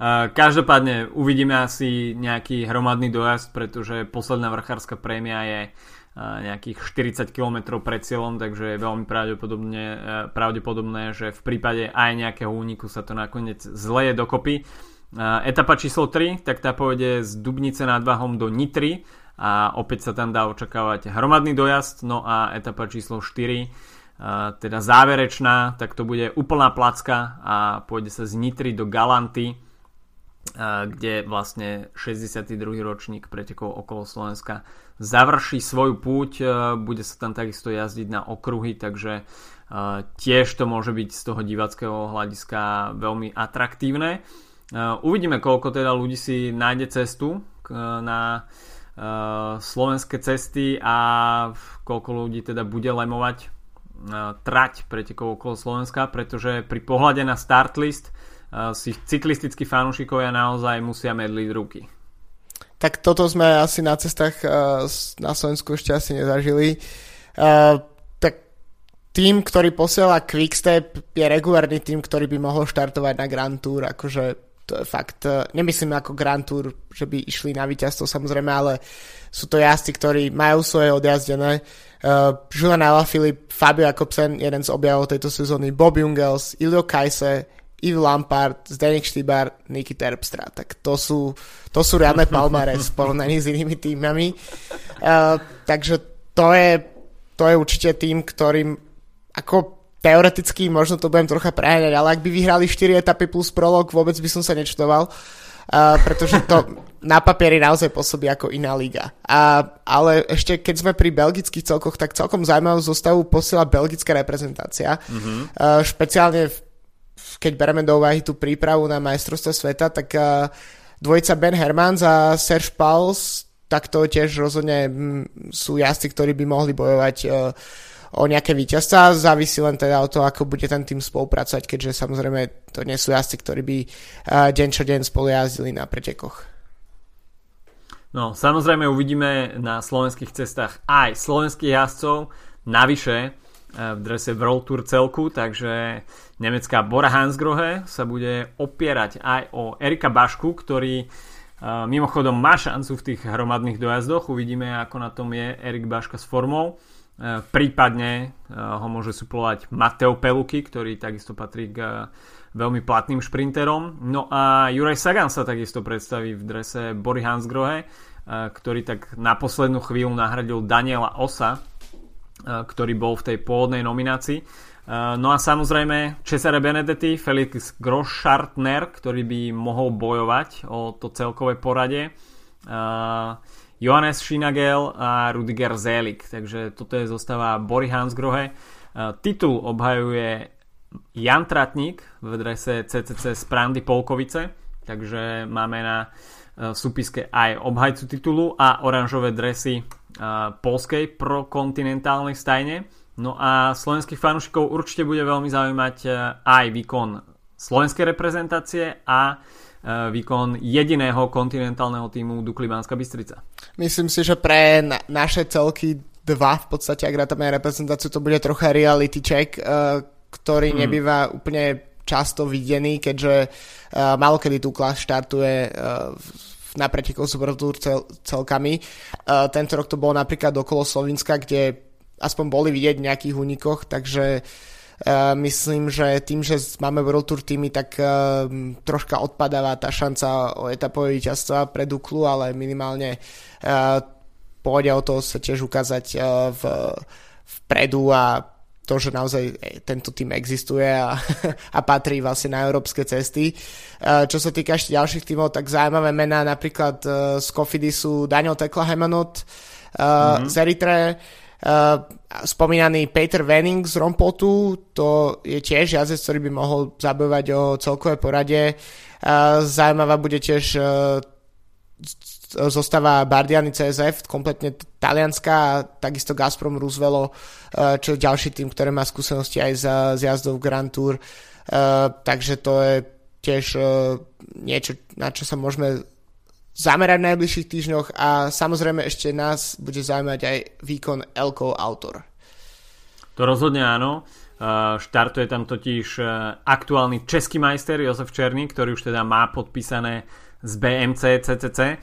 Každopádne uvidíme asi nejaký hromadný dojazd, pretože posledná vrchárska prémia je nejakých 40 km pred cieľom, takže je veľmi pravdepodobne, e, pravdepodobné, že v prípade aj nejakého úniku sa to nakoniec zleje dokopy. Etapa číslo 3, tak tá pôjde z Dubnice nad Váhom do Nitry a opäť sa tam dá očakávať hromadný dojazd, no a etapa číslo 4 teda záverečná, tak to bude úplná placka a pôjde sa z Nitry do Galanty, kde vlastne 62. ročník pretekov okolo Slovenska završí svoju púť, bude sa tam takisto jazdiť na okruhy, takže tiež to môže byť z toho divackého hľadiska veľmi atraktívne. Uvidíme, koľko teda ľudí si nájde cestu na slovenské cesty a koľko ľudí teda bude lemovať trať pretekov okolo Slovenska, pretože pri pohľade na start list si cyklistickí fanúšikovia naozaj musia medliť ruky. Tak toto sme asi na cestách na Slovensku ešte asi nezažili. Tak tým, ktorý posiela Quickstep, je regulárny tým, ktorý by mohol štartovať na Grand Tour, akože to je fakt, e, nemyslím ako Grand Tour, že by išli na víťazstvo samozrejme, ale sú to jazdci, ktorí majú svoje odjazdené. Uh, Julian Alaphilippe, Fabio Jakobsen, jeden z objavov tejto sezóny, Bob Jungels, Ilio Kajse, Yves Lampard, Zdenek Štýbar, Niky Terpstra. Tak to sú, to sú riadne palmares v porovnaní s inými týmami. Uh, takže to je, to je určite tým, ktorým ako teoreticky možno to budem trocha preháňať, ale ak by vyhrali 4 etapy plus prolog, vôbec by som sa nečudoval, uh, pretože to na papieri naozaj pôsobí ako iná liga. A, ale ešte keď sme pri belgických celkoch, tak celkom zaujímavú zostavu posiela belgická reprezentácia. Mm-hmm. Uh, špeciálne v, keď bereme do úvahy tú prípravu na majstrovstvo sveta, tak uh, dvojica Ben Hermans a Serge Pauls, tak to tiež rozhodne m, sú jazdci, ktorí by mohli bojovať uh, o nejaké víťazstva. Závisí len teda od toho, ako bude ten tým spolupracovať, keďže samozrejme to nie sú jazdci, ktorí by deň čo deň spolu jazdili na pretekoch. No, samozrejme uvidíme na slovenských cestách aj slovenských jazdcov, navyše v drese World Tour celku, takže nemecká Bora Hansgrohe sa bude opierať aj o Erika Bašku, ktorý mimochodom má šancu v tých hromadných dojazdoch. Uvidíme, ako na tom je Erik Baška s formou. E, prípadne e, ho môže suplovať Mateo Peluky, ktorý takisto patrí k e, veľmi platným šprinterom. No a Juraj Sagan sa takisto predstaví v drese Bory Hansgrohe, ktorý tak na poslednú chvíľu nahradil Daniela Osa, ktorý bol v tej pôvodnej nominácii. No a samozrejme Cesare Benedetti, Felix Groschartner, ktorý by mohol bojovať o to celkové porade. Johannes Schinagel a Rudiger Zelik. Takže toto je zostava Bory Hansgrohe. Titul obhajuje Jan Tratník v drese CCC z Prandy Polkovice. Takže máme na súpiske aj obhajcu titulu a oranžové dresy polskej prokontinentálnej stajne. No a slovenských fanúšikov určite bude veľmi zaujímať aj výkon slovenskej reprezentácie a Eh, výkon jediného kontinentálneho týmu Dukli Banská Bystrica. Myslím si, že pre na- naše celky dva v podstate, ak rátame reprezentáciu, to bude trocha reality check, uh, ktorý hmm. nebýva úplne často videný, keďže uh, malokedy Dukla štartuje uh, na pretekov Super Tour cel- celkami. Uh, tento rok to bolo napríklad okolo Slovenska, kde aspoň boli vidieť v nejakých únikoch, takže Uh, myslím, že tým, že máme World Tour týmy, tak uh, troška odpadáva tá šanca o etapové víťazstva pre Duklu, ale minimálne uh, pôjde o to sa tiež ukázať v, vpredu a to, že naozaj tento tým existuje a, a patrí vlastne na európske cesty. Čo sa týka ešte ďalších tímov, tak zaujímavé mená napríklad z Kofedy sú Daniel Tekla Hemanot mm-hmm. z Eritre, spomínaný Peter Wenning z Rompotu, to je tiež jazdec, ktorý by mohol zabojovať o celkové porade. Uh, zaujímavá bude tiež uh, zostava Bardiany CSF, kompletne talianská a takisto Gazprom Roosevelt, čo je ďalší tým, ktorý má skúsenosti aj za, z jazdov Grand Tour. Takže to je tiež niečo, na čo sa môžeme zamerať v najbližších týždňoch a samozrejme ešte nás bude zaujímať aj výkon Elko Autor. To rozhodne áno. Štartuje tam totiž aktuálny český majster Josef Černý, ktorý už teda má podpísané z BMC CCC.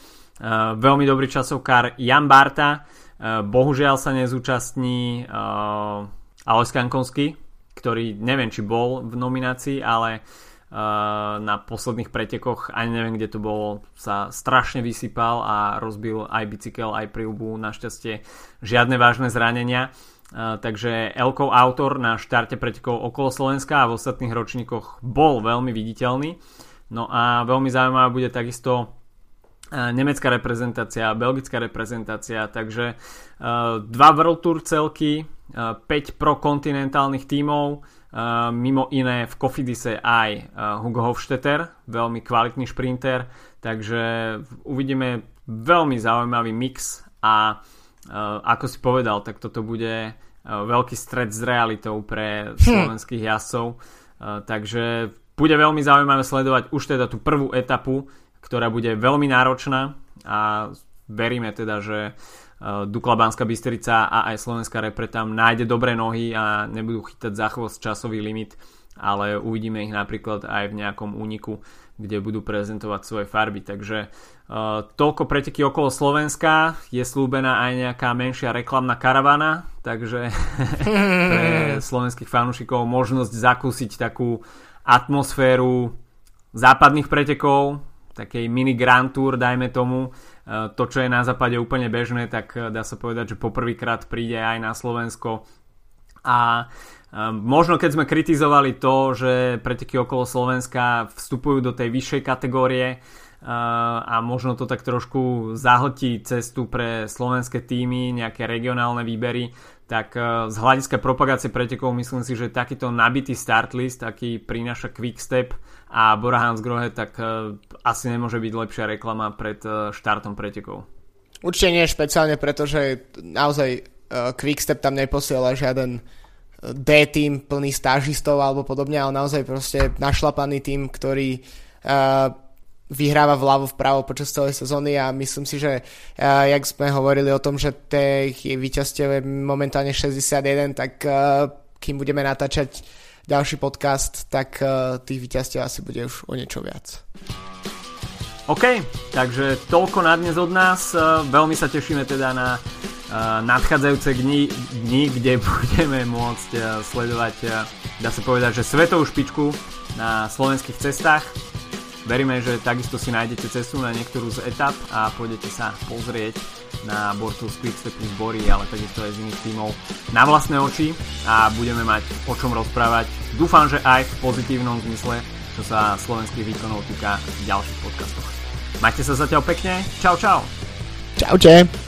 Veľmi dobrý časovkár Jan Barta, bohužiaľ sa nezúčastní Alois Kankonský, ktorý neviem, či bol v nominácii, ale na posledných pretekoch, ani neviem kde to bolo, sa strašne vysypal a rozbil aj bicykel, aj prilbu, našťastie žiadne vážne zranenia. takže Elkov autor na štarte pretekov okolo Slovenska a v ostatných ročníkoch bol veľmi viditeľný. No a veľmi zaujímavá bude takisto nemecká reprezentácia, belgická reprezentácia, takže dva World Tour celky, 5 prokontinentálnych tímov, Uh, mimo iné v Kofidise aj uh, Hugo Hofstetter, veľmi kvalitný šprinter, takže uvidíme veľmi zaujímavý mix a uh, ako si povedal, tak toto bude veľký stred s realitou pre hm. slovenských jazdcov, takže bude veľmi zaujímavé sledovať už teda tú prvú etapu, ktorá bude veľmi náročná a veríme teda, že Dukla Banská Bystrica a aj Slovenská repre tam nájde dobré nohy a nebudú chytať za chvost časový limit, ale uvidíme ich napríklad aj v nejakom úniku, kde budú prezentovať svoje farby. Takže uh, toľko preteky okolo Slovenska, je slúbená aj nejaká menšia reklamná karavana, takže pre slovenských fanúšikov možnosť zakúsiť takú atmosféru západných pretekov, takej mini Grand Tour, dajme tomu, Eh, to, čo je na západe úplne bežné, tak eh, dá sa povedať, že poprvýkrát príde aj na Slovensko. A eh, možno keď sme kritizovali to, že preteky okolo Slovenska vstupujú do tej vyššej kategórie a možno to tak trošku zahltí cestu pre slovenské týmy, nejaké regionálne výbery, tak z hľadiska propagácie pretekov myslím si, že takýto nabitý start list, aký prináša Quickstep a Bora Hansgrohe, tak asi nemôže byť lepšia reklama pred eh, štartom pretekov. Určite nie špeciálne, pretože naozaj uh, Quickstep tam neposiela žiaden eh, D-tým plný stážistov alebo podobne, ale naozaj proste našlapaný tým, ktorý uh, vyhráva vľavo vpravo počas celej sezóny a myslím si, že uh, jak sme hovorili o tom, že tých víťazstiev je momentálne 61, tak uh, kým budeme natáčať ďalší podcast, tak uh, tých víťazstiev asi bude už o niečo viac. OK, takže toľko na dnes od nás. E, veľmi sa tešíme teda na e, nadchádzajúce dni, dni kde budeme môcť e, sledovať, dá sa povedať, že svetovú špičku na slovenských cestách. Veríme, že takisto si nájdete cestu na niektorú z etap a pôjdete sa pozrieť na borcov z Quickstep z ale takisto aj z iných tímov na vlastné oči a budeme mať o čom rozprávať. Dúfam, že aj v pozitívnom zmysle, čo sa slovenských výkonov týka v ďalších podcastoch. Majte sa zatiaľ pekne. Čau, čau. Čaute.